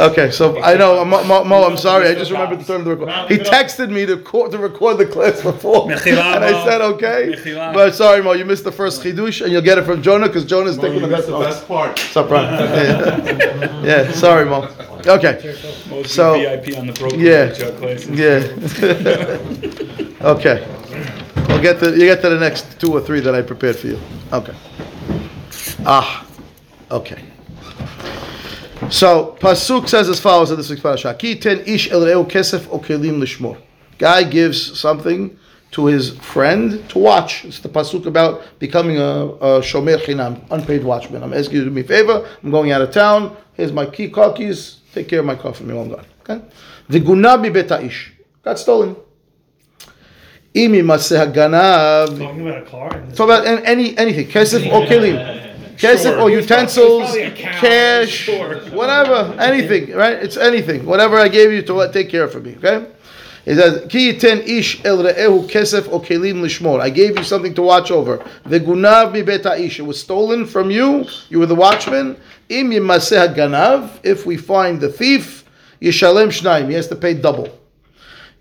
Okay, so I know Mo, Mo, Mo, I'm sorry. I just remembered to turn the record. He texted me to co- to record the class before, and I said okay. But sorry, Mo, you missed the first chidush, and you'll get it from Jonah because Jonah's Well, taking you the best the best part. What's up, Ron? Yeah. yeah, sorry, Mo. Okay, Most So- VIP on the program. Yeah. Chuck classes. yeah. okay, we'll get to you get to the next two or three that I prepared for you. Okay. Ah, okay. So pasuk says as follows in this week's parasha: Ki ten ish el reu kesef o kelim lishmor. Guy gives something to his friend to watch. It's the pasuk about becoming a, a shomer chinam, unpaid watchman. I'm asking you to do me a favor. I'm going out of town. Here's my key car keys. Take care of my car for me while I'm gone. Okay. V'guna mi bet ish. Got stolen. Imi maseh haganav. Talking about a car. Talk about any anything. Kesef or kelim. Kesef Sure. or utensils, Probably a cow. cash, Sure. whatever, anything, right? It's anything. Whatever I gave you to let take care of for me, okay? It says, Ki yiten ish el re'ehu kesef o kelim lishmor. I gave you something to watch over. Vegunav mi bet ish. It was stolen from you. You were the watchman. Im yimaseh ganav. If we find the thief, yishalem shnaim. He has to pay double.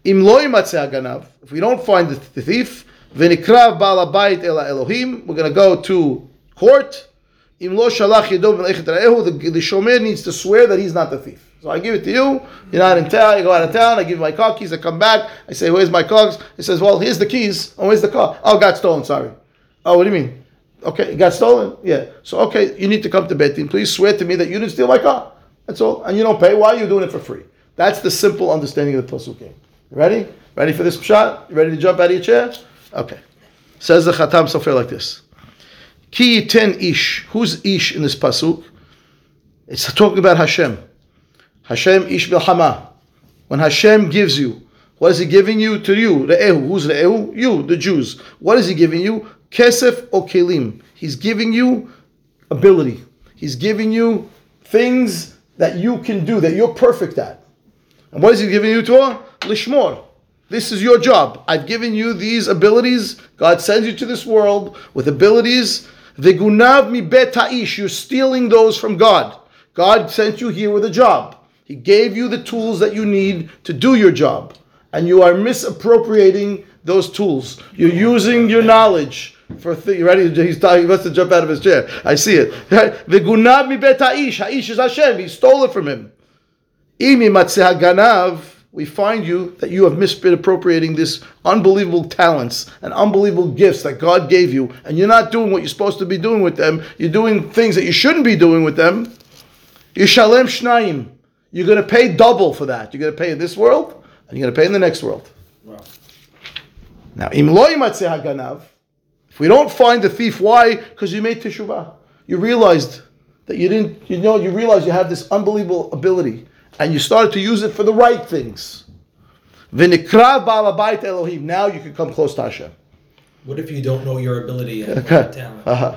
Im lo yimatzeh ganav. If we don't find the, the thief, v'nikrav baal habayit el Elohim. We're going to go to court. Lo shalach. The, the shomer needs to swear that he's not the thief. So I give it to you. You're not in town. You go out of town. I give my car keys. I come back. I say, "Where's my cars?" He says, "Well, here's the keys. Oh, where's the car? Oh, got stolen. Sorry. Oh, what do you mean? Okay, it got stolen. Yeah. So okay, you need to come to beit din. Please swear to me that you didn't steal my car. That's all. And you don't pay. Why are you doing it for free? That's the simple understanding of the Pasukim. Ready? Ready for this shot? You ready to jump out of your chair? Okay. Says the Khatam Sofer like this. Ki ten ish. Who's ish in this pasuk? It's talking about Hashem. Hashem ish bilhama. When Hashem gives you, what is He giving you to you? Re'ehu. Who's Re'ehu? You, the Jews. What is He giving you? Kesef or kelim. He's giving you ability. He's giving you things that you can do, that you're perfect at. And what is He giving you to? Lishmor. This is your job. I've given you these abilities. God sends you to this world with abilities. Vegunav mi bet ha'ish. You're stealing those from God. God sent you here with a job. He gave you the tools that you need to do your job. And you are misappropriating those tools. You're using your knowledge for th- ready? He's talking, he wants to jump out of his chair. I see it. Vegunav mi bet ha'ish. Ha'ish is Hashem. He stole it from him. Imi matzeh ganav, we find you that you have misappropriating this unbelievable talents and unbelievable gifts that God gave you, and you're not doing what you're supposed to be doing with them. You're doing things that you shouldn't be doing with them. Yishalem shnayim. You're going to pay double for that. You're going to pay in this world, and you're going to pay in the next world. Now, im lo yimatzeh haganav, if we don't find the thief, why? Because you made teshuvah. You realized that you didn't, you know, you realized you have this unbelievable ability, and you started to use it for the right things. V'nikrav ba'al habayit Elohim. Now you can come close to Hashem. What if you don't know your ability and Okay. talent? Uh-huh.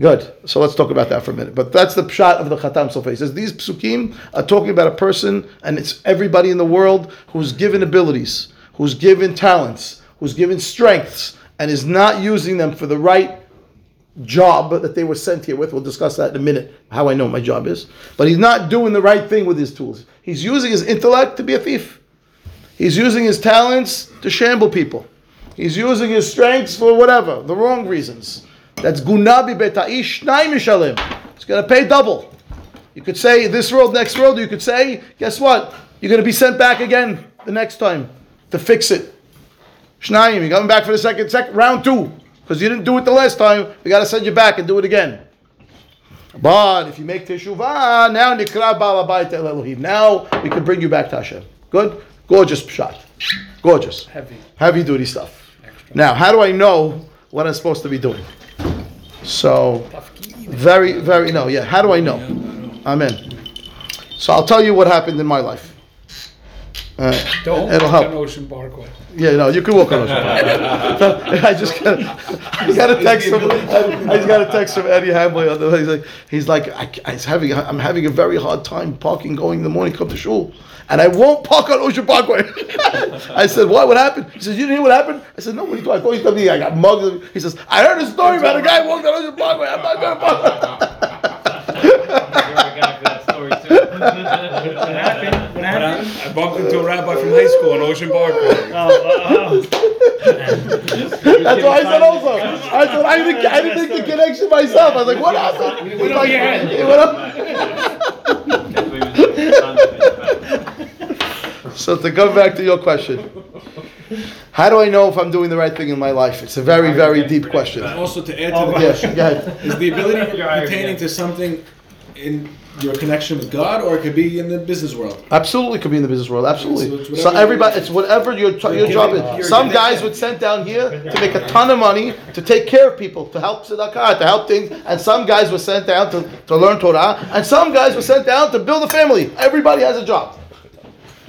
Good. So let's talk about that for a minute. But that's the shot of the Khatam Sofer. He says these psukim are talking about a person, and it's everybody in the world who's given abilities, who's given talents, who's given strengths, and is not using them for the right job that they were sent here with. We'll discuss that in a minute, how I know my job is. But he's not doing the right thing with his tools. He's using his intellect to be a thief. He's using his talents to shamble people. He's using his strengths for whatever, the wrong reasons. That's gunabi beta'ish mishalim. He's going to pay double. You could say this world, next world. You could say, guess what? You're going to be sent back again the next time to fix it. Shnayim, you're coming back for the second, second round two because you didn't do it the last time. We got to send you back and do it again. But if you make teshuvah, now nikra ba'al habayit el Elohim. Now we can bring you back to Hashem. Good, gorgeous shot, gorgeous, Heavy. heavy duty stuff. Now, how do I know what I'm supposed to be doing? So, very, very no, yeah. How do I know? Amen. So I'll tell you what happened in my life. Uh, Don't It'll walk help. on Ocean Parkway. yeah, no, you can walk on those. I just got, I got a text from, I just got a text from Eddie Hamley on the. He's like, he's like, I, I having, I'm having a very hard time parking going in the morning, come to shul, and I won't park on Ocean Parkway. I said, what? What happened? He says, you didn't hear what happened? I said, no. What are you talking? I thought you told me I got mugged. He says, I heard a story about a guy walking on Ocean Parkway. I'm not gonna park. happened? What But happened? I, I bumped into a rabbi from high school in Ocean Park. Oh, oh, That's what I said also. I said I didn't, I didn't make the connection myself. I was like, what happened? He's like, "Hey, what up?" So to come back to your question, how do I know if I'm doing the right thing in my life? It's a very, very deep question. Also to add to Oh, the right. Yeah, question, is the ability pertaining to something in your connection with God, or it could be in the business world. Absolutely could be in the business world. Absolutely. it's So everybody, it's whatever your your job is. Some guys would send down here to make a ton of money to take care of people, to help tzedakah, to help things, and some guys were sent down to, to learn Torah, and some guys were sent down to build a family. Everybody has a job,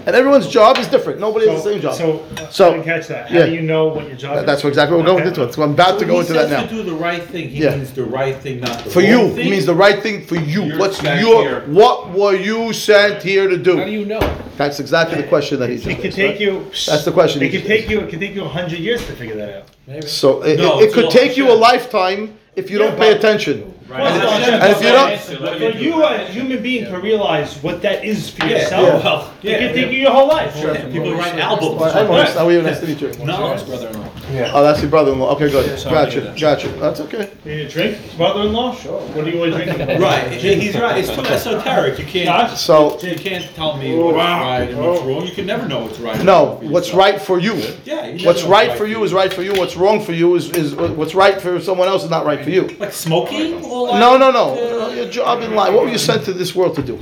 and everyone's job is different. Nobody has the same job. So, uh, So, I didn't catch that. How yeah. do you know what your job That- is? that's exactly what we're going Okay. into. So I'm about to go into that He now. says to do the right thing. He Yeah. means the right thing, not the For you, thing. it means the right thing for you. You're What's your here. what were you sent here to do? How do you know? That's exactly the question that he just It could asked, take right? you. That's the question It could just take you. It could take you hundred years to figure that out. Maybe. So it, No, it, it could take you a lifetime if you don't pay attention. Well, it's not And if you but don't- for you as a human being to realize what that is for Yeah, yourself, yeah. Well, it yeah. could take you your whole life. People write albums. Well, Hi, Maurice. How are you? Nice to meet you. Knowledge, brother-in-law. Yeah. Oh, that's your brother-in-law. Okay, good. sorry Gotcha. to hear that. Gotcha. That's okay. You need a drink, brother-in-law? Sure. What do you want to drink? Right, he's right. It's too esoteric. You can't. So, You can't tell me oh, what's right and what's oh. wrong. You can never know what's right. no, what's right for you. Yeah. What's right for you is right for you. What's wrong for you is, is what's right for someone else is not right for you. Like smoking? Or like, No, no, no. No, Your job in life. What were you sent to this world to do?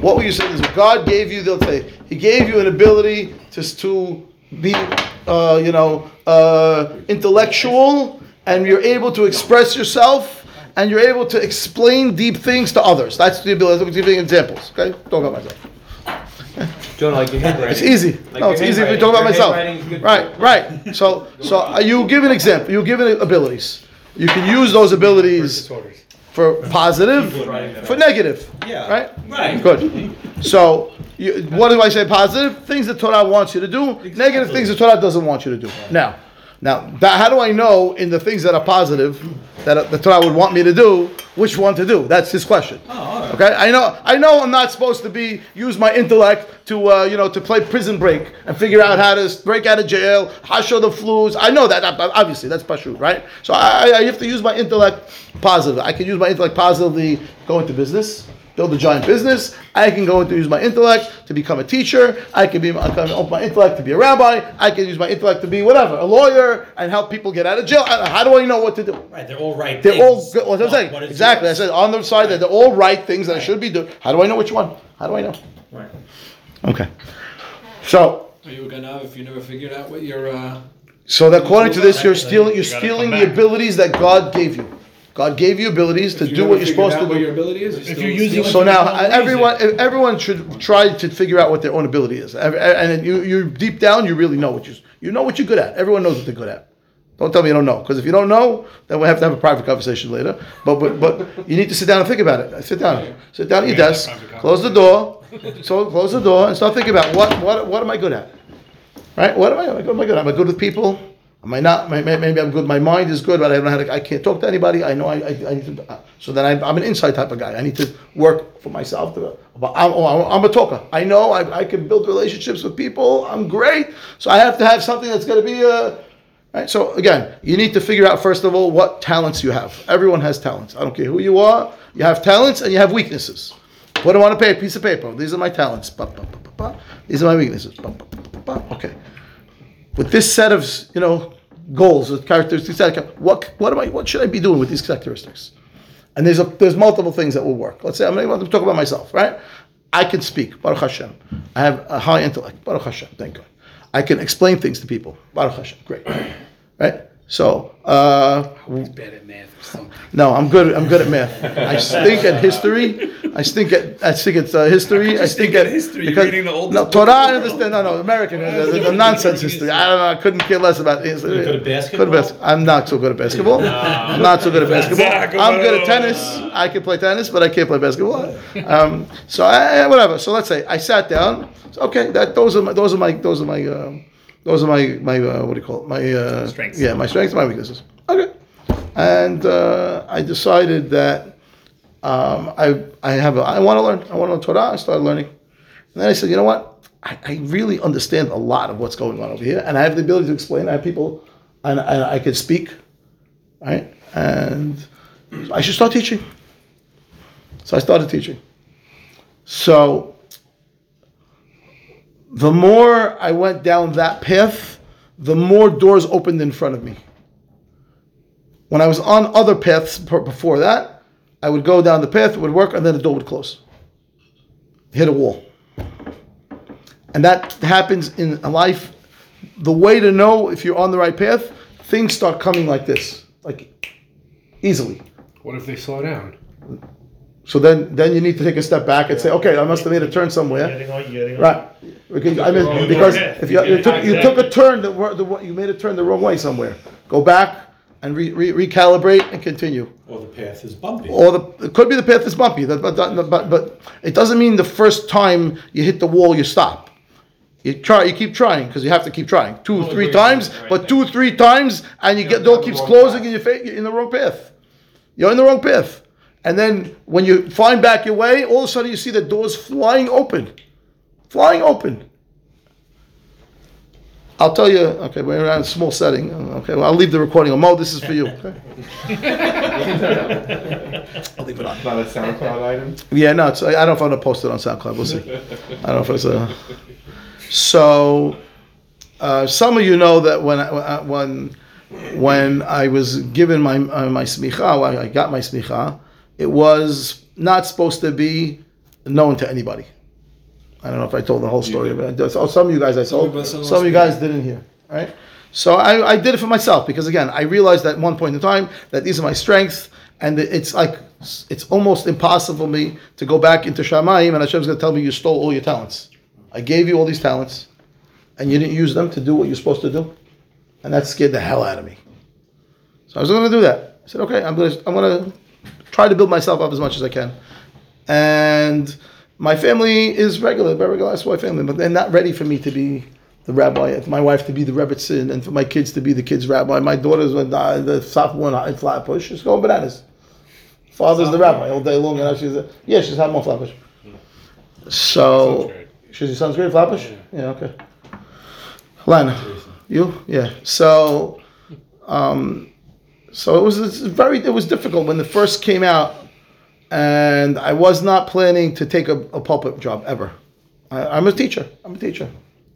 What were you sent to this? God gave you the okay, He gave you an ability just to be, uh, you know, uh, intellectual, and you're able to express yourself, and you're able to explain deep things to others. That's the ability. I'm giving examples. Okay, talk about myself. John, like your handwriting. It's easy. Like no, it's easy if we talk about myself. Right, right. So, so uh, you give an example. You give an abilities. You can use those abilities for positive, for negative. Yeah. Right. Right. Good. So, you, what do I say? Positive things that Torah wants you to do. Negative things that Torah doesn't want you to do. Now, now, that, how do I know in the things that are positive that the Torah would want me to do which one to do? That's his question. Oh, right. Okay, I know. I know I'm not supposed to be use my intellect to uh, you know to play prison break and figure out how to break out of jail, hasho the flus. I know that uh, obviously that's pashut, right? So I, I have to use my intellect positive. I can use my intellect positively, go into business, build a giant business. I can go and use my intellect to become a teacher. I can be I can open my intellect to be a rabbi. I can use my intellect to be whatever, a lawyer, and help people get out of jail. How do I know what to do? Right. They're all right. They're things. all good. What I'm saying. what is Exactly. I said on the side that they're all right things that I should be doing. How do I know which one? How do I know? Right. Okay. So, Are you gonna have if you never figured out what your uh, so that according to this, you're stealing. You're You gotta stealing the abilities that God gave you. God gave you abilities to you do what you're supposed out to what your do. ability is, If still you're using- stealing? So now, don't everyone, everyone should try to figure out what their own ability is. And you, you deep down, you really know what you, you know what you're good at. Everyone knows what they're good at. Don't tell me you don't know, because if you don't know, then we have to have a private conversation later. But but but you need to sit down and think about it. Sit down, sit down at your desk, close the door, so close the door, and start thinking about what what what am I good at, right? What am I? What am I good at? Am I good with people? Am I not? may- may- Maybe I'm good. My mind is good, but I don't know how to. I can't talk to anybody. I know I, I, I need to. Uh, so then I, I'm an inside type of guy. I need to work for myself. To, but I'm, oh, I'm a talker. I know I, I can build relationships with people. I'm great. So I have to have something that's going to be a. Right. So again, you need to figure out first of all what talents you have. Everyone has talents. I don't care who you are. You have talents and you have weaknesses. What do I want to pay? A piece of paper. These are my talents. These are my weaknesses. Okay with this set of you know goals, with characteristics, what what am I? What should I be doing with these characteristics? And there's a there's multiple things that will work. Let's say I'm going to talk about myself, right? I can speak, Baruch Hashem. I have a high intellect, Baruch Hashem. Thank God. I can explain things to people, Baruch Hashem. Great, right? So. Uh, bad at math or something. no, I'm good. I'm good at math. I stink at history. I stink at. I stink at uh, history. I stink at history. You're reading the oldest No, Torah. I world. understand. No, no, American. uh, the, the nonsense history. I don't know. I couldn't care less about history. You're good at basketball? Good at bas- I'm not so good at basketball. I'm not so good at basketball. I'm good at tennis. I can play tennis, but I can't play basketball. Um, so I, whatever. So let's say I sat down. So, okay, that those are my, those are my those are my um, those are my my uh, what do you call it? My uh, Strengths. Yeah, my strengths, my weaknesses. Okay, and uh, I decided that um, I I have a, I want to learn. I want to learn Torah. I started learning, and then I said, you know what? I, I really understand a lot of what's going on over here, and I have the ability to explain. I have people, and, and I could speak, right? And I should start teaching. So I started teaching. So the more I went down that path, the more doors opened in front of me. When I was on other paths before that, I would go down the path, it would work, and then the door would close. Hit a wall. And that happens in life. The way to know if you're on the right path, things start coming like this, like easily. What if they slow down? So then, then you need to take a step back and say, okay, I must have made a turn somewhere. Getting on, getting on. Right. Because, I mean, because if you, you took, you took a turn, the, the, you made a turn the wrong way somewhere. Go back and re, re, recalibrate and continue. Or the path is bumpy. Or the, it could be the path is bumpy, but, but, but, but it doesn't mean the first time you hit the wall, you stop. You try, you keep trying, because you have to keep trying. Two, three times, but two, three times, and you get, door keeps closing and you're you're in the wrong path. You're in the wrong path. And then when you find back your way, all of a sudden you see the doors flying open. Flying open. I'll tell you, okay, we're in a small setting. Okay, well, I'll leave the recording on. Mo, this is for you. Okay? I'll leave it on. Not a SoundCloud item. Yeah, no, it's, I don't know if I'm gonna post it on SoundCloud. We'll see. I don't know if it's a. So, uh, some of you know that when I, when when I was given my uh, my smicha, when I got my smicha, it was not supposed to be known to anybody. I don't know if I told the whole story, but oh, some of you guys I told. Some of you guys didn't hear, right? So I, I did it for myself because again I realized at one point in time that these are my strengths, and it's like it's almost impossible for me to go back into Shamayim and Hashem's going to tell me you stole all your talents. I gave you all these talents, and you didn't use them to do what you're supposed to do, and that scared the hell out of me. So I was going to do that. I said, okay, I'm going to I'm going to try to build myself up as much as I can, and my family is regular, very regular family, but they're not ready for me to be the rabbi, for my wife to be the rebbitzin, and for my kids to be the kids' rabbi. My daughter's the, the sophomore in Flatbush. She's going bananas. Father's the rabbi all day long, and now she's a, yeah, she's had more Flatbush. So, she's your son's great Flatbush. Yeah, okay. Lana, you yeah. So, um, so it was very it was difficult when it first came out, and I was not planning to take a, a pulpit job ever. I, I'm a teacher. I'm a teacher,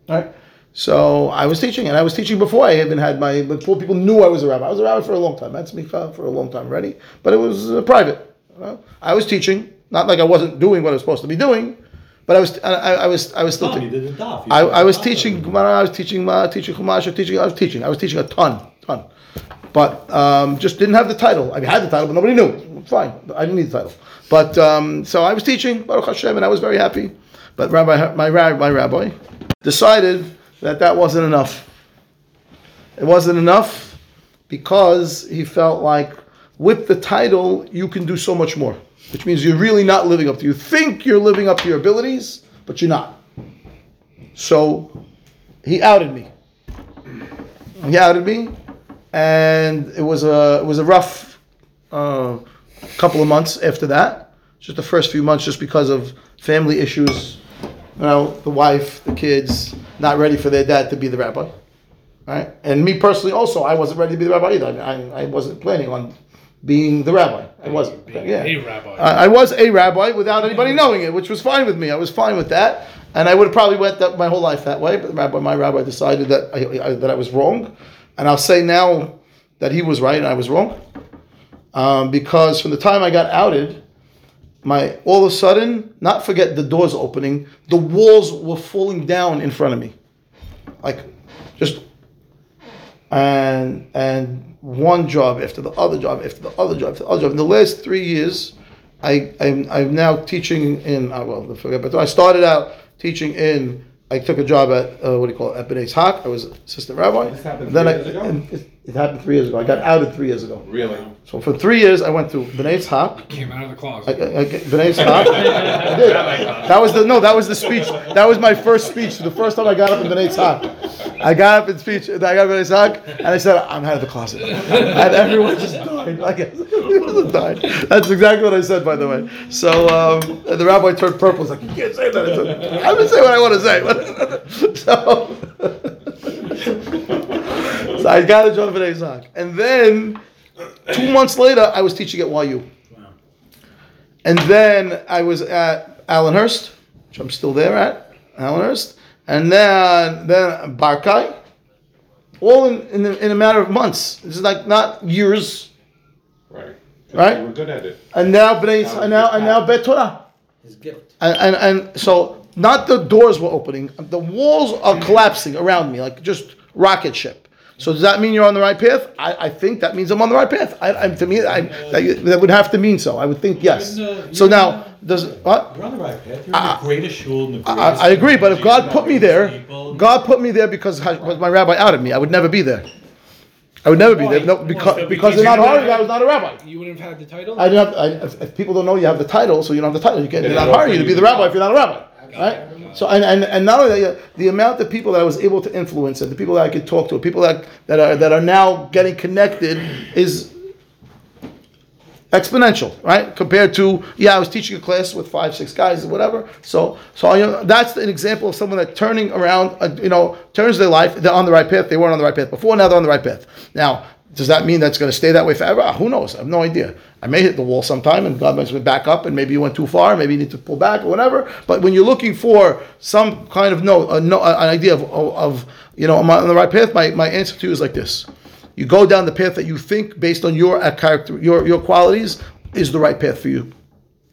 right? So I was teaching, and I was teaching before I even had my before people knew I was a rabbi. I was a rabbi for a long time. That's me for a long time already, but it was uh, private. you know? I was teaching, not like I wasn't doing what I was supposed to be doing, but I was I, I was I was still Tom, you teaching. did the daf. I, I was teaching Gemara, I was teaching uh, teaching Chumash, teaching, I was teaching, I was teaching a ton, ton, but um, just didn't have the title. I had the title, but nobody knew. Fine, I didn't need the title. But um, so I was teaching Baruch Hashem, and I was very happy. But Rabbi, my my rabbi, decided that that wasn't enough. It wasn't enough because he felt like with the title you can do so much more, which means you're really not living up to. You think you're living up to your abilities, but you're not. So he outed me. He outed me, and it was a it was a rough uh, couple of months after that. Just the first few months, just because of family issues. You know, the wife, the kids, not ready for their dad to be the rabbi. Right? And me personally, also, I wasn't ready to be the rabbi either. I, I, I wasn't planning on being the rabbi. I wasn't. Being yeah. a rabbi. I, I was a rabbi without anybody knowing it, which was fine with me. I was fine with that, and I would have probably went that my whole life that way. But the rabbi, my rabbi decided that I, I, that I was wrong, and I'll say now that he was right and I was wrong, um, because from the time I got outed, my all of a sudden, not forget the doors opening, the walls were falling down in front of me, like just and and one job after the other job after the other job after the other job. In the last three years, I I'm, I'm now teaching in uh, well forget, but I started out teaching in. I took a job at uh, what do you call it at B'nai. I was assistant rabbi. This happened then I ago? And it- It happened three years ago. I got outed three years ago. Really? So for three years, I went to B'nai Tzchak. Came out of the closet. I, I, B'nai Tzchak. I did. That was the no. That was the speech. That was my first speech. The first time I got up in B'nai Tzchak. I got up in speech. I got up in B'nai and I said, "I'm out of the closet," and everyone just died. Like everyone died. That's exactly what I said, by the way. So um, the rabbi turned purple. He's like, "You can't say that." I said, I'm gonna say what I want to say. so, so I got to join B'nai Tzchak, and then two months later, I was teaching at YU. And then I was at Allenhurst, which I'm still there at Allenhurst, and then then Barkai, all in in, a- in a matter of months. This is like not years. Right. Right? You were good at it. And now Bnei, and now and now Bet Torah. His gift. And, and and so not the doors were opening, the walls are collapsing around me like just rocket ship. So does that mean you're on the right path? I, I think that means I'm on the right path. I, I, to me, I, that, that would have to mean so. I would think yes. So now does what? You're on the right path. You're in the greatest shul in the I, greatest. I agree, but if God put me there, people. God put me there because was my rabbi outed me. I would never be there. I would never be there. No, because because because they're not hiring. I was not a rabbi. You wouldn't have had the title? I didn't have. I, if, if people don't know you have the title, so you don't have the title. You can't. They're They're not hiring you to be offering the you the rabbi if you're not a rabbi, right? So and, and, and not only that, the amount of people that I was able to influence and the people that I could talk to, people that that are that are now getting connected is exponential, right? Compared to yeah, I was teaching a class with five, six guys or whatever. So so you know, that's an example of someone that turning around, uh, you know, turns their life. They're on the right path. They weren't on the right path before. Now they're on the right path. Now. Does that mean that's going to stay that way forever? Ah, who knows? I have no idea. I may hit the wall sometime, and God makes me back up, and maybe you went too far. Maybe you need to pull back or whatever. But when you're looking for some kind of no, no an idea of, of, of you know, am I on the right path? My, my answer to you is like this: You go down the path that you think, based on your uh, character, your your qualities, is the right path for you.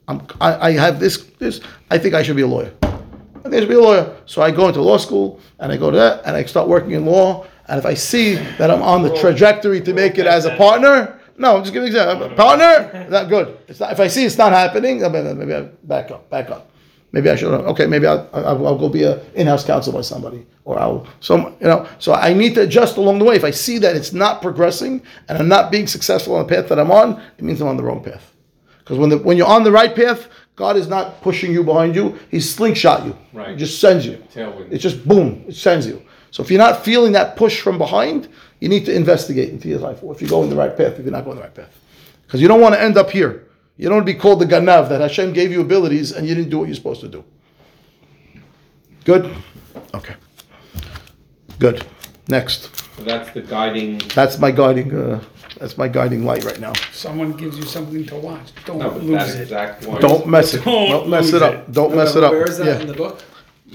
I'm, I, I have this this. I think I should be a lawyer. I think I should be a lawyer. So I go into law school and I go to that and I start working in law. And if I see that I'm on the trajectory to make it as a partner, no, I'm just giving an example. Partner, not good. It's not, if I see it's not happening, maybe I back up, back up. Maybe I should. Okay, maybe I'll, I'll, I'll go be an in-house counsel by somebody, or I'll some you know. So I need to adjust along the way. If I see that it's not progressing and I'm not being successful on the path that I'm on, it means I'm on the wrong path. Because when the, when you're on the right path, God is not pushing you behind you. He slingshot you. Right. He just sends you. Tailwind. It's just boom. It sends you. So if you're not feeling that push from behind, you need to investigate into your life. or If you're going the right path, if you're not going the right path, because you don't want to end up here. You don't want to be called the ganav that Hashem gave you abilities and you didn't do what you're supposed to do. Good. Okay. Good. Next. So that's the guiding. That's my guiding. Uh, that's my guiding light right now. Someone gives you something to watch. Don't No, lose that it. exact point. Don't mess it. Don't Don't mess it up. it. Don't mess it up. Where is that Yeah. in the book?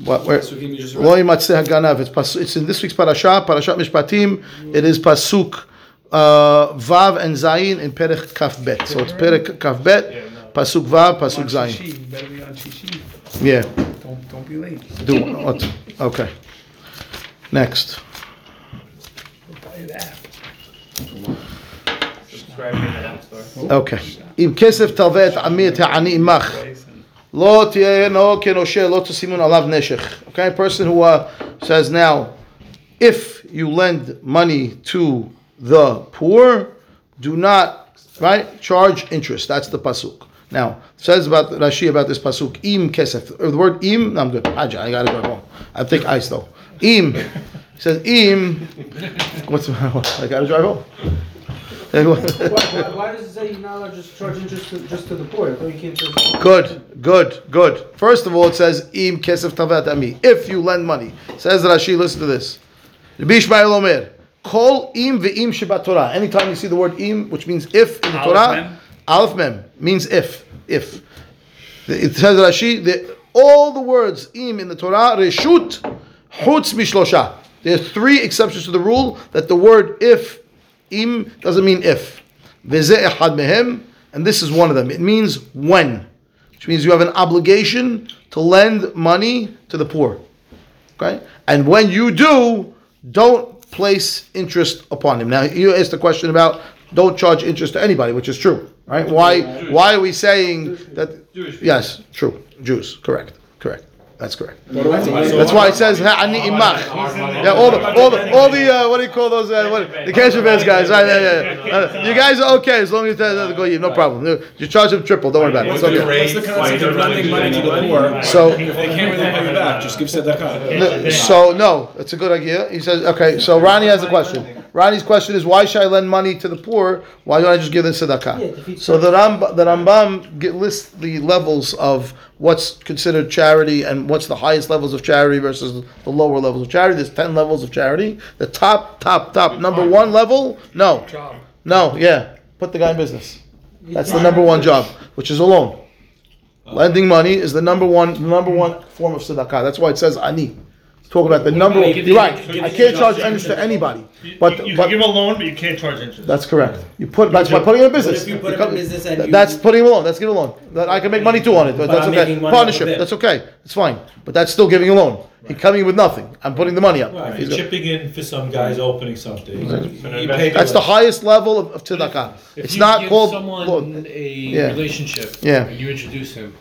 What, where? So can you just read? Lo yimatzeh haganav. It's, pas- it's in this week's parasha, Parashat Mishpatim. It is pasuk uh, vav and zayin in perek kaf bet. So it's perek kaf bet, pasuk vav, pasuk On zayin. Shishi. You better be on Shishi. Yeah. Don't, don't be late. Do what? Okay. Next. Buy that. Subscribe to the App Store. Okay. אם כסף תלווה את עמי את העני עמך, Lo no kenoshe lo tasimun alav neshech. Okay, person who uh, says now, if you lend money to the poor, do not right charge interest. That's the pasuk. Now says about Rashi about this pasuk im kesef. The word im. No, I'm good. Haja, I gotta drive home. I take ice though. Im. He says im. What's I gotta drive home. Why, why, why does it say you're not allowed to just charge interest to, just to the poor? I thought you can't just. Good, good, good. First of all, it says im kesef tavat ami. If you lend money, says Rashi. Listen to this. Rabbi Ishmael Omer. Kol im ve'im shebat Torah. Anytime you see the word im, which means if in the Torah, mem. aleph mem means if. If it says Rashi that all the words im in the Torah reshut chutz mishlosha. There are three exceptions to the rule that the word if im doesn't mean if. Echad mehem, and this is one of them. It means when, which means you have an obligation to lend money to the poor. Okay, and when you do, don't place interest upon him. Now you asked the question about don't charge interest to anybody, which is true, right? Why? Why are we saying that? Yes, true. Jews, correct, correct. That's correct. What do I say? That's why it says "Ha'ani imach." Yeah, all the, all the, all the, uh, what do you call those? Uh, what, the cash advance guys, right? Yeah, yeah. yeah. Uh, you guys are okay as long as they uh, go. No problem. You charge them triple. Don't worry about it. It's okay. what's the concept of lending money to the poor? So- if they can't really pay you back, just give tzedakah. So no, it's a good idea. He says, okay. So Ronnie has a question. Ronnie's question is, why should I lend money to the poor? Why don't I just give them Yeah, tzedakah? So the Ram, the Rambam get, lists the levels of what's considered charity and what's the highest levels of charity versus the lower levels of charity. There's ten levels of charity. The top, top, top number one level, no, Job. no, yeah, put the guy in business. That's the number one job, which is a loan. Lending money is the number one, number one form of tzedakah. That's why it says ani. It's talking about the number. about you You're right. I can't charge interest to anybody, but you, you but can give a loan, but you can't charge interest. that's correct. You put that's by putting him in business. if you put him in business and you- that's putting a loan. That's giving a loan. That I can make money too on it, but, But that's I'm okay. making money Partnership. of it. That's okay. It's fine. But that's still giving a loan. He's coming with nothing. I'm putting the money up. If He's you're chipping in for some guy's opening something, you pay That's the highest level of, of tzedakah. If It's you not give called. someone loan. a Yeah. relationship Yeah. and you introduce him.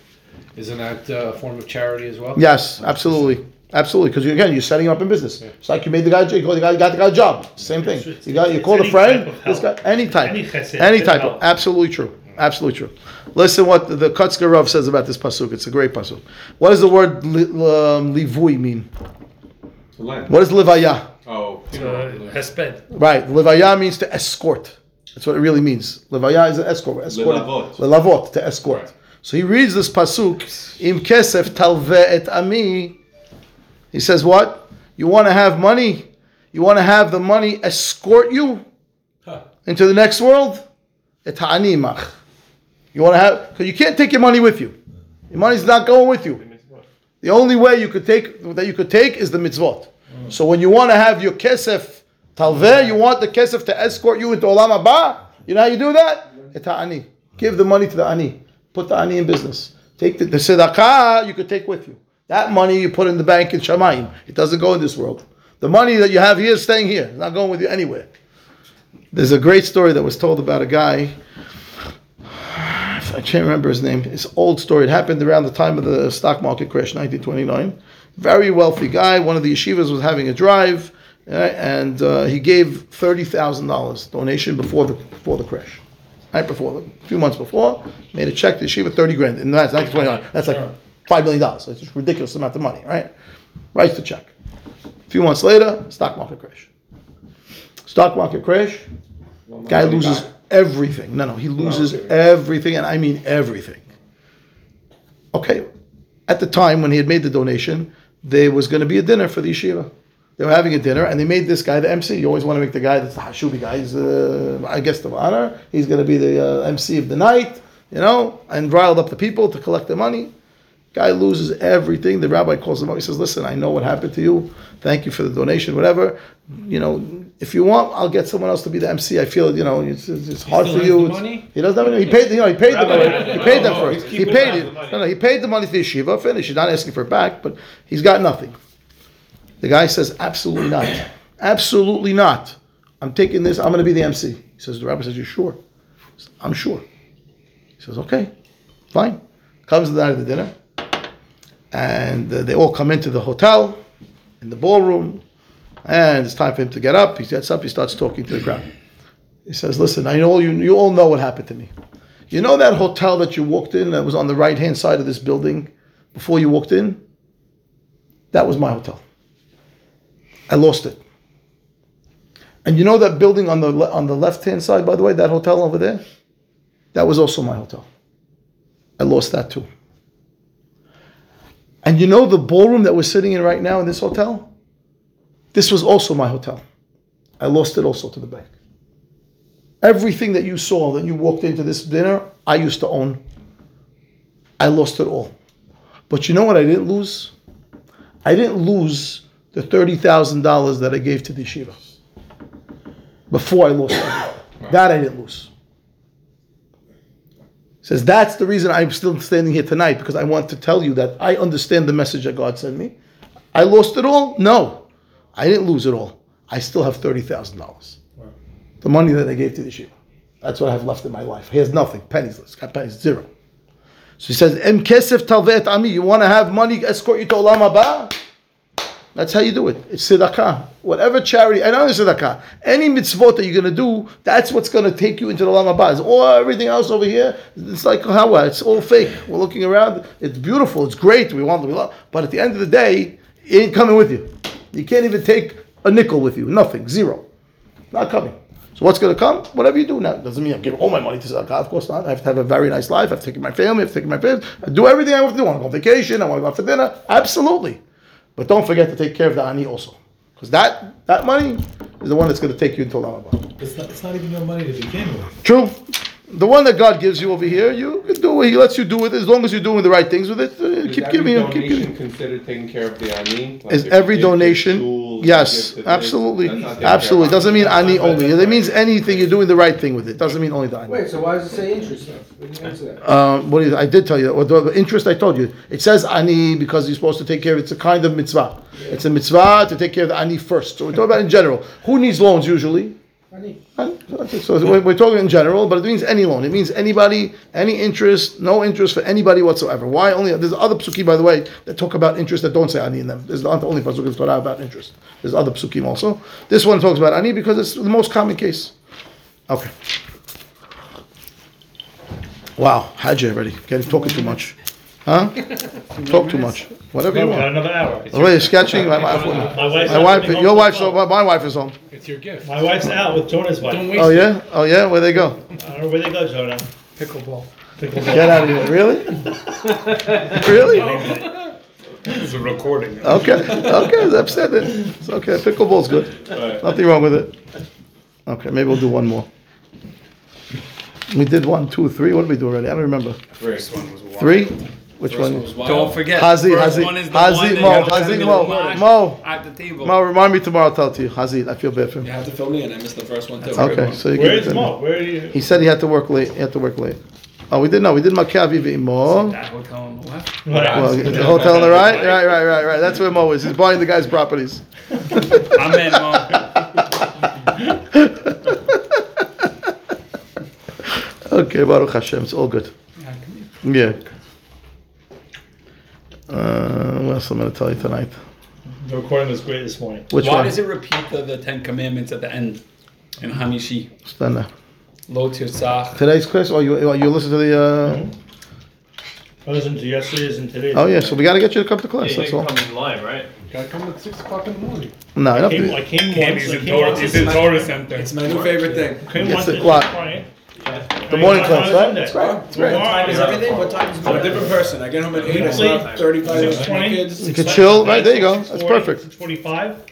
Isn't that uh, a form of charity as well? Yes, absolutely, absolutely. Because again, you're setting him up in business. It's like you made the guy, you got the guy, you got the guy a job. Same thing. You got, you called a friend. This guy, any type, Any chesed, any any type of, absolutely true, absolutely true. Listen, what the Kutzker Rav says about this pasuk. It's a great pasuk. What does the word li, um, livui mean? What does livaya? Oh, Uh, Hesped. Right, livaya means to escort. That's what it really means. Livaya is an escort. escort Lelavot. Lelavot, to escort. So he reads this pasuk, Im kesef talve et ami. He says what? You want to have money? You want to have the money escort you into the next world? You want to have, because you can't take your money with you. Your money's not going with you. The only way you could take that you could take is the mitzvot. Mm. So when you want to have your kesef talveh, you want the kesef to escort you into olam haba. You know how you do that? Et ani. Give the money to the ani. Put the ani in business. Take the, the tzedakah you could take with you. That money you put in the bank in Shamayim. It doesn't go in this world. The money that you have here is staying here. It's not going with you anywhere. There's a great story that was told about a guy. I can't remember his name. It's an old story. It happened around the time of the stock market crash, 1929. Very wealthy guy. One of the yeshivas was having a drive, and uh, he gave thirty thousand dollars donation before the before the crash, right before, a few months before. Made a check to yeshiva, thirty grand, and that's 1929. That's like five million dollars. It's just a ridiculous amount of money, right? Writes the check. A few months later, stock market crash. Stock market crash. Guy loses everything. No, no, he loses everything, and I mean everything. Okay, at the time when he had made the donation, there was going to be a dinner for the yeshiva. They were having a dinner, and they made this guy the MC. You always want to make the guy that's the Hashubi guy. He's uh, a guest of honor. He's going to be the uh, MC of the night, you know, and riled up the people to collect the money. Guy loses everything. The rabbi calls him up. He says, "Listen, I know what happened to you. Thank you for the donation. Whatever. You know, if you want, I'll get someone else to be the MC. I feel, you know, it's, it's hard for you. the money? He doesn't have any. He paid. You know, he paid them. already. He paid them first. he's He paid it. No, no. He paid the money to the yeshiva. Finished. He's not asking for it back, but he's got nothing. The guy says, "Absolutely not. Absolutely not. I'm taking this. I'm going to be the MC." He says, "The rabbi says, you sure?" Says, I'm sure. He says, "Okay, fine." Comes to the night of the dinner and uh, they all come into the hotel in the ballroom and it's time for him to get up. He gets up he starts talking to the crowd. He says listen i know you, you all know what happened to me. You know that hotel that you walked in that was on the right hand side of this building before you walked in? That was my hotel. I lost it. And you know that building on the le- on the left hand side by the way that hotel over there? That was also my hotel. I lost that too and you know the ballroom that we're sitting in right now in this hotel? This was also my hotel. I lost it also to the bank. Everything that you saw that you walked into this dinner, I used to own. I lost it all. But you know what I didn't lose? I didn't lose the $30,000 that I gave to the yeshiva. Before I lost everything. That I didn't lose. Says that's the reason I'm still standing here tonight because I want to tell you that I understand the message that God sent me. I lost it all? No, I didn't lose it all. I still have thirty thousand dollars, the money that I gave to the yeshiva. That's what I have left in my life. He has nothing, pennies, got pennies, zero. So he says, Em kesef talvet ami. You want to have money escort you to olam haba? That's how you do it. It's tzedakah. Whatever charity, and not tzedakah, any mitzvot that you're going to do, that's what's going to take you into the olam haba. It's all everything else over here, it's like hawa. It's all fake. We're looking around. It's beautiful. It's great. We want. We love. But at the end of the day, it ain't coming with you. You can't even take a nickel with you. Nothing. Zero. Not coming. So what's going to come? Whatever you do now. Doesn't mean I give all my money to tzedakah. Of course not. I have to have a very nice life. I have taken my family. I have taken my family. I do everything I have to do. I want to go on vacation. I want to go out for dinner. Absolutely. But don't forget to take care of the ani also. Because that, that money is the one that's going to take you into Olam Haba. It's not, it's not even your money to begin with. True. The one that God gives you over here, you can do it. He lets you do with it as long as you're doing the right things with it. Uh, Is keep every giving it. Keep donation giving. considered taking care of the ani? Like Is every give to donation? Schools, Yes, to absolutely, that's not taking care of absolutely. Doesn't mean ani. ani only. It means anything you're doing the right thing with it. Doesn't mean only the ani. Wait, so why does it say interest? then? What do you answer that? Um, what is, I did tell you that. The, the interest I told you. It says ani because you're supposed to take care of. It's a kind of mitzvah. It's a mitzvah to take care of the ani first. So we're talking about in general. Who needs loans usually? Ani. So. So we're, talking in general, but it means any loan. It means anybody, any interest, no interest for anybody whatsoever. Why only? There's other psukim, by the way, that talk about interest that don't say ani in them. There's not the only pasuk in Torah about interest. There's other psukim also. This one talks about ani because it's the most common case. Okay. Wow, Hajj already. Getting talking too much. Huh? Talk too much. Whatever you want. another hour. Wait, sketching. My, my, My wife's my not wife, coming your till wife's 12. my, my wife is home. It's your gift. My wife's out with Jonah's wife. Don't waste Oh yeah, oh yeah. Where they go? Uh, I don't know where they go, Jonah. Pickleball. Pickleball. Get out of here. Really? really? This is a recording. Okay. Okay. I've said it. It's okay. Pickleball's good. Nothing wrong with it. Okay. Maybe we'll do one more. We did one, two, three. What did we do already? I don't remember. First one was wild. Three? Which First one one? Don't forget. Hazi, first Hazi, one is the Hazi, Mo, you gotta Hazi, Mo, Mo. At the table. Mo, remind me tomorrow. I'll tell it to you. Hazid, I feel bad for him. You have to fill me in. I missed the first one too. Okay, so you Where can is. Mo? Where are you? He said he had to work late. He had to work late. Oh, we did no. We did Maccabi Mo. That hotel on the left. Well, the hotel on the right, right, right, right, right. That's where Mo is. He's buying the guy's properties. I'm in, Mo. Okay, Baruch Hashem, it's all good. Yeah. Uh, what else I'm going to tell you tonight? The recording was great this morning. Which Why one? does it repeat the, the Ten Commandments at the end in Hamishi? Stand there. Lo tirzach. Today's class, or you, or you listen to the. Uh, I listened to yesterday's and today's. oh yeah, so we got to get you to come to class. Yeah, That's you all. can come in live, right? Gotta come at six o'clock in the morning. No, I I don't came, I think. came Can't once. use I the came Torah. once It's this the. Torah Center. It's my new favorite thing. Came It's once the this clock. morning. The morning I class, right? Sunday. That's right. That's right. Tomorrow Time is everything? What time is I'm a different person. I get home at 8, I still have 35 Six twenty. kids. You could chill, right? There you go. That's perfect. Six forty-five.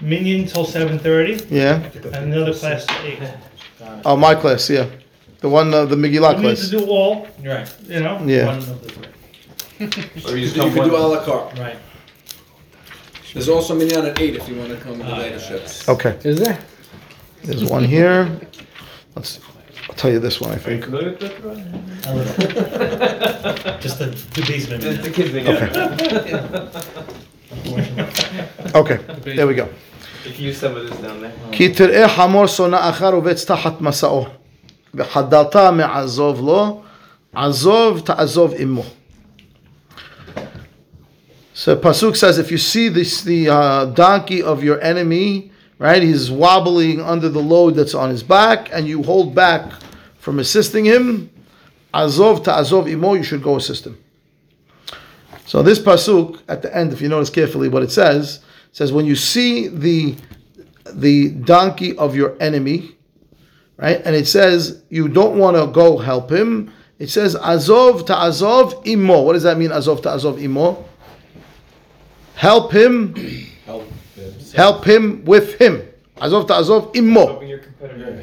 Minyan till seven thirty, Yeah. and another class at eight. Oh, my class, yeah. The one, uh, the Megillah We need to class. do all, Right. you know? Yeah. One of the three. Or you You just can do a one. la carte. Right. There's also minyan at 8 if you want to come to the later shifts. Okay. Is there? There's one here. Let's. I'll tell you this one. I think. Just the, the basement. The the kids, they get Okay. There we go. If you use some of this down there. כי תראה חמור שונא אחר רובץ תחת מסעו, וחדלת מעזוב לו, עזוב תעזוב עמו. So Pasuk says, if you see this, the uh, donkey of your enemy, right, he's wobbling under the load that's on his back, and you hold back from assisting him, azov to Azov imo, you should go assist him. So this pasuk at the end, if you notice carefully what it says, says when you see the the donkey of your enemy, right? And it says you don't want to go help him. It says azov to Azov imo. What does that mean? Azov to Azov imo. Help him. Help. Help him with him. Azov ta'azov imo. Helping your competitor.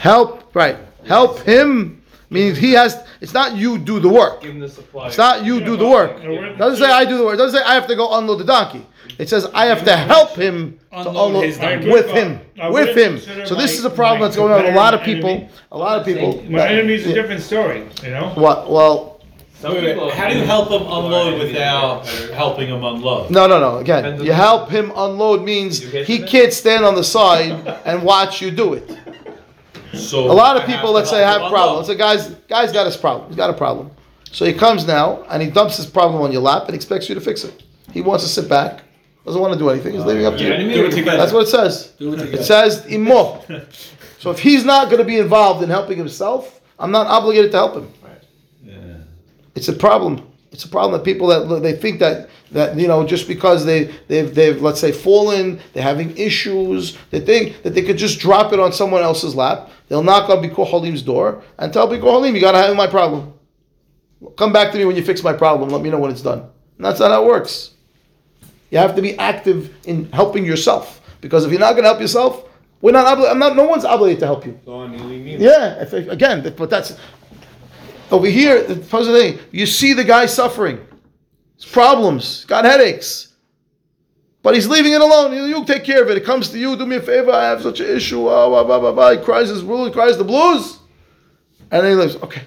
Help. Right. Help him means he has. It's not you do the work. Give him the supply. It's not you do the work. It doesn't say I do the work. It doesn't say I have to go unload the donkey. It says I have to help him to Unload unload his donkey. with him, with him. So this is a problem that's going on with a lot of people. A lot of people. My enemy's a different story, you know? What? Well, Some Wait, wait, how do you help them unload without helping them unload? no, no, no. Again, you help him unload means he can't stand on the side and watch you do it. So A lot of people, let's say, help have problems. unload. So guys, guys got his problem. He's got a problem. So he comes now and he dumps his problem on your lap and expects you to fix it. He wants to sit back, doesn't want to do anything. He's leaving up to you. Do it. That's what it says. Do it It says imo. So if he's not going to be involved in helping himself, I'm not obligated to help him. It's a problem. It's a problem that people that they think that that you know just because they they've they've let's say fallen, they're having issues, they think that they could just drop it on someone else's lap. They'll knock on Bikur Cholim's door and tell Biko Halim, you gotta have my problem. Come back to me when you fix my problem. Let me know when it's done. And that's not how it works. You have to be active in helping yourself because if you're not gonna help yourself, we're not obligated. I'm not. No one's obligated to help you. Yeah, if, if- again, but that's over here. The thing, you see the guy suffering, his problems, got headaches, but he's leaving it alone. You, take care of it. It comes to you. Do me a favor. I have such an issue. Oh, blah, blah, blah, blah. He cries his blues, cries the blues, and then he lives. Okay,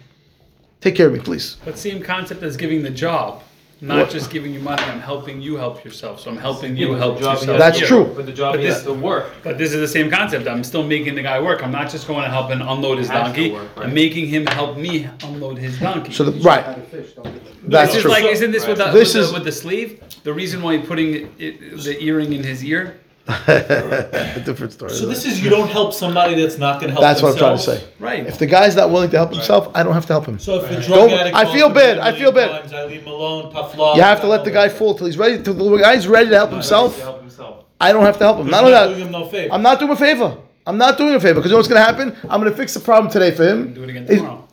take care of me, please. But same concept as giving the job. Not What? just giving you money, I'm helping you help yourself. So I'm helping you help job yourself. That's here. true. But the job But he this- has to work. But this is the same concept. I'm still making the guy work. I'm not just going to help him unload his Has to donkey. work, right. I'm making him help me unload his donkey. So the right, to fish, don't get it. that's It's just true. like, isn't this with the, This with, is- the, with the sleeve? The reason why he's putting it, it, the earring in his ear? A different story. So this is you don't help somebody that's not going to help. Himself. That's what I'm trying to themselves. say. Right. If the guy's not willing to help himself, I don't have to help him. So if the drug Don't- addict, I calls feel me bad, a I feel million bad. Times, I leave him alone. Puff love. You have to let the guy fall till he's ready. Till the guy's ready to help To himself. help himself. I don't have to help him. Not Not, only not that, doing him no favor. I'm not doing a favor. I'm not doing a favor because you know what's going to happen? I'm going to fix the problem today for him. Do it again He's- tomorrow.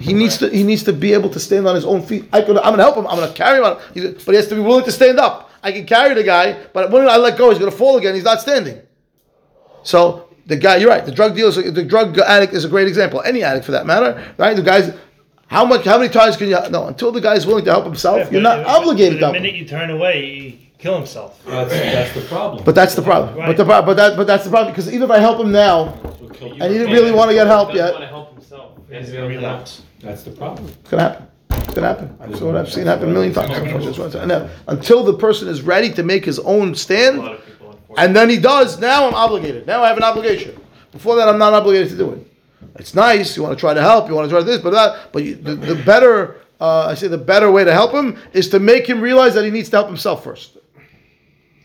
He needs to. He needs to be able to stand on his own feet. I could, I'm going to help him. I'm going to carry him. On, he's- but he has to be willing to stand up. I can carry the guy, but when I let go, he's going to fall again. He's not standing. So the guy, you're right. The drug dealer, the drug addict is a great example. Any addict for that matter, right? The guys. How much? How many times can you? No, until the guy is willing to help himself, you're not obligated to The help him. minute you turn away, he kill himself. That's, that's the problem. But that's the problem. But the pro- but that but that's the problem because even if I help him now, Will kill you. and he didn't really want to get help He doesn't yet, want to help himself. He has He's to be gonna able to help. relapse. That's the problem. it's gonna happen. It's gonna happen. I've seen, I've seen it happen a million times. That's what I'm saying. Now, until the person is ready to make his own stand, lot of people, unfortunately. and then he does, now I'm obligated. Now I have an obligation. Before that, I'm not obligated to do it. It's nice. You want to try to help. You want to try this, but that. But you, the, the better, uh, I say, the better way to help him is to make him realize that he needs to help himself first.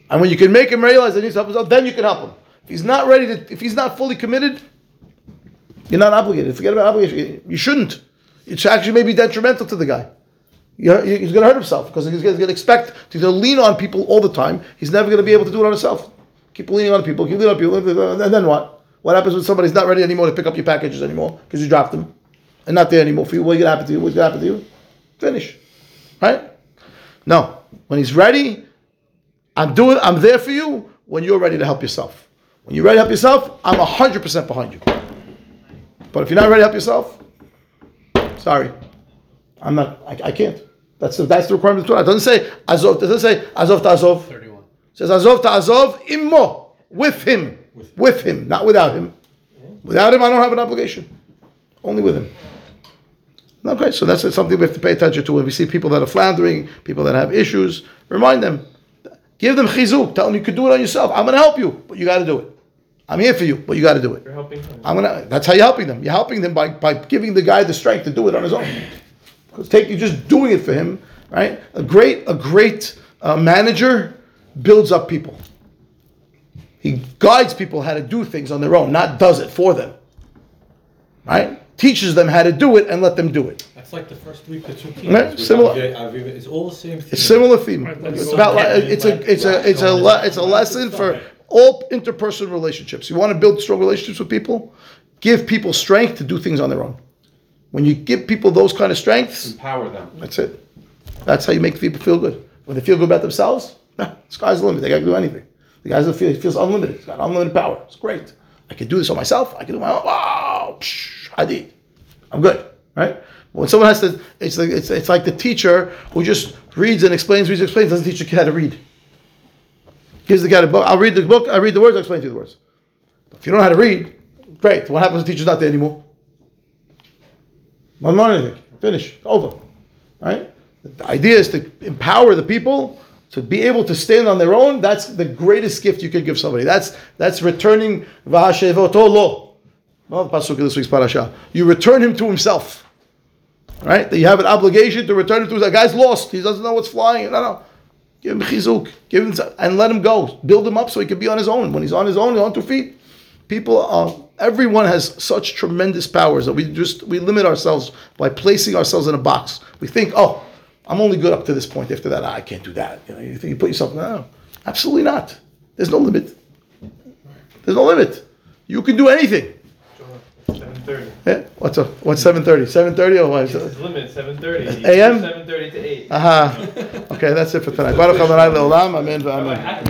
And when you can make him realize that he needs to help himself, then you can help him. If he's not ready to, if he's not fully committed, you're not obligated. Forget about obligation. You shouldn't. It's actually maybe detrimental to the guy. He's going to hurt himself because he's going to expect to lean on people all the time. He's never going to be able to do it on himself. Keep leaning on people, keep leaning on people, and then what? What happens when somebody's not ready anymore to pick up your packages anymore because you dropped them and not there anymore for you? What's going to happen to you? What's going to happen to you? Finish. Right? No. When he's ready, I'm doing. I'm there for you when you're ready to help yourself. When you're ready to help yourself, I'm hundred percent behind you. But if you're not ready to help yourself, sorry, I'm not. I, I can't. That's the, that's the requirement of the Torah. It doesn't say azov. It doesn't say azov to azov. Thirty-one. It says azov to azov immo with him, with him, not without him. Without him, I don't have an obligation. Only with him. Okay, so that's something we have to pay attention to when we see people that are floundering, people that have issues. Remind them, give them chizuk. Tell them you could do it on yourself. I'm going to help you, but you got to do it. I'm here for you, but you got to do it. You're helping him. I'm gonna. That's how you're helping them. You're helping them by, by giving the guy the strength to do it on his own. Because take you just doing it for him, right? A great a great uh, manager builds up people. He guides people how to do things on their own, not does it for them. Right? Teaches them how to do it and let them do it. That's like the first three Pesukim. Right, similar- It's all the same thing. It's similar theme. that's It's so about li- different. it's a it's a it's a it's a lesson for all interpersonal relationships. You want to build strong relationships with people, give people strength to do things on their own. When you give people those kind of strengths, Empower them. that's it. That's how you make people feel good. When they feel good about themselves, nah, sky's the limit. They got to do anything. The guys that feel feels unlimited. He's got unlimited power. It's great. I can do this on myself. I can do my own. Wow, psh, I did. I'm good, right? When someone has to, it's like it's, it's like the teacher who just reads and explains, reads and explains, doesn't teach the kid how to read. Gives the guy a book. I'll read the book. I read the words. I'll explain to you the words. If you don't know how to read, great. What happens the teacher's not there anymore? Don't learn anything. Finish. Over. Right? The idea is to empower the people to be able to stand on their own. That's the greatest gift you could give somebody. That's that's returning v'hashevoto lo. Well, the pasuk of this week's parasha. You return him to himself. right? That you have an obligation to return it to. A guy's lost. He doesn't know what's flying. No. Give him chizuk. Give him and let him go. Build him up so he can be on his own. When he's on his own, on two feet. People, uh, everyone has such tremendous powers that we just we limit ourselves by placing ourselves in a box. We think, oh, I'm only good up to this point. After that, I can't do that. You know, you think you put yourself no, absolutely not. There's no limit. There's no limit. You can do anything. Yeah. What's up? What's seven thirty? Seven thirty or what? It's limit seven thirty. AM? Seven thirty to eight. Aha. Okay, that's it for tonight. Baruch Adonai leolam. Amen. v'amen.